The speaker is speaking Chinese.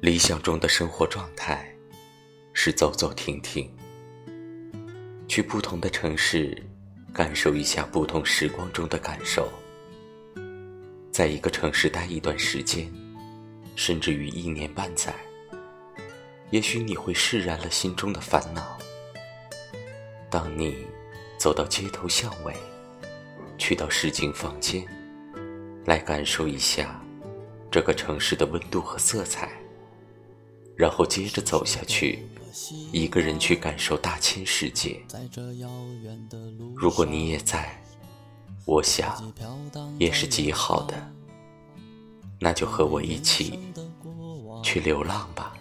理想中的生活状态是走走停停，去不同的城市，感受一下不同时光中的感受。在一个城市待一段时间，甚至于一年半载，也许你会释然了心中的烦恼。当你走到街头巷尾，去到市井坊间，来感受一下这个城市的温度和色彩。然后接着走下去，一个人去感受大千世界。如果你也在，我想也是极好的。那就和我一起去流浪吧。